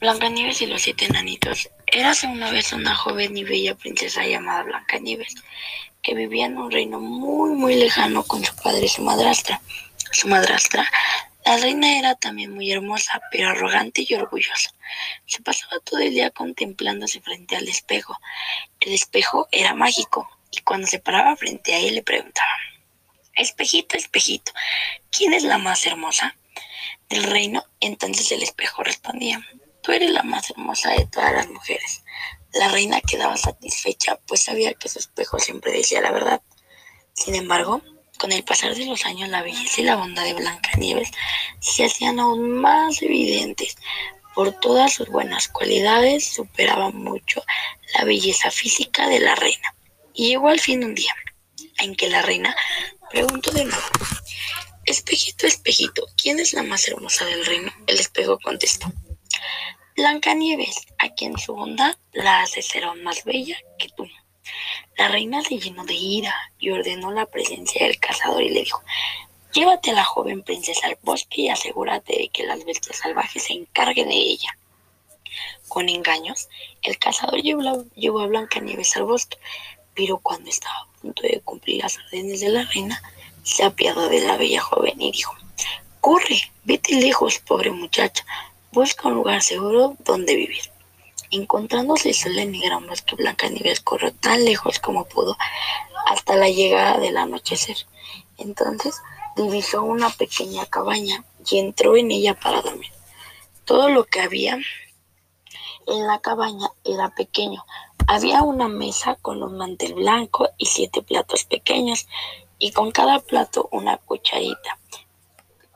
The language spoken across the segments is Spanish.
Blancanieves y los siete enanitos. Érase una vez una joven y bella princesa llamada Blancanieves, que vivía en un reino muy, muy lejano con su padre y su madrastra. Su madrastra, la reina era también muy hermosa, pero arrogante y orgullosa. Se pasaba todo el día contemplándose frente al espejo. El espejo era mágico, y cuando se paraba frente a él le preguntaba, Espejito, espejito, ¿quién es la más hermosa del reino? Entonces el espejo respondía, Tú eres la más hermosa de todas las mujeres. La reina quedaba satisfecha, pues sabía que su espejo siempre decía la verdad. Sin embargo, con el pasar de los años, la belleza y la bondad de Blancanieves se hacían aún más evidentes. Por todas sus buenas cualidades, superaba mucho la belleza física de la reina. Y llegó al fin un día en que la reina preguntó de nuevo: Espejito, espejito, ¿quién es la más hermosa del reino? El espejo contestó: Blancanieves, a quien su bondad la hace ser aún más bella que tú. La reina se llenó de ira y ordenó la presencia del cazador y le dijo, llévate a la joven princesa al bosque y asegúrate de que las bestias salvajes se encarguen de ella. Con engaños, el cazador llevó, a Blancanieves al bosque, pero cuando estaba a punto de cumplir las órdenes de la reina, se apiadó de la bella joven y dijo, corre, vete lejos, pobre muchacha, Busca un lugar seguro donde vivir. Encontrándose sola en el gran bosque, Blancanieves corrió tan lejos como pudo hasta la llegada del anochecer. Entonces divisó una pequeña cabaña y entró en ella para dormir. Todo lo que había en la cabaña era pequeño. Había una mesa con un mantel blanco y siete platos pequeños y con cada plato una cucharita.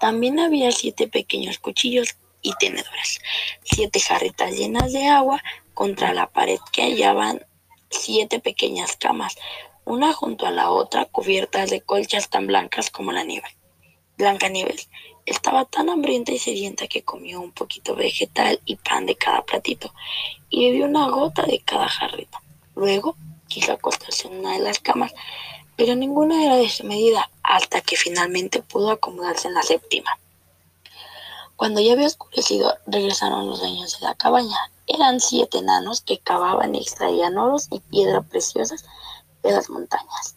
También había siete pequeños cuchillos y tenedores, siete jarritas llenas de agua contra la pared que hallaban siete pequeñas camas, una junto a la otra cubiertas de colchas tan blancas como la nieve. Blanca Nieves estaba tan hambrienta y sedienta que comió un poquito vegetal y pan de cada platito y bebió una gota de cada jarrita. Luego quiso acostarse en una de las camas, pero ninguna era de su medida hasta que finalmente pudo acomodarse en la séptima. Cuando ya había oscurecido, regresaron los dueños de la cabaña. Eran siete enanos que cavaban y extraían oros y piedras preciosas de las montañas.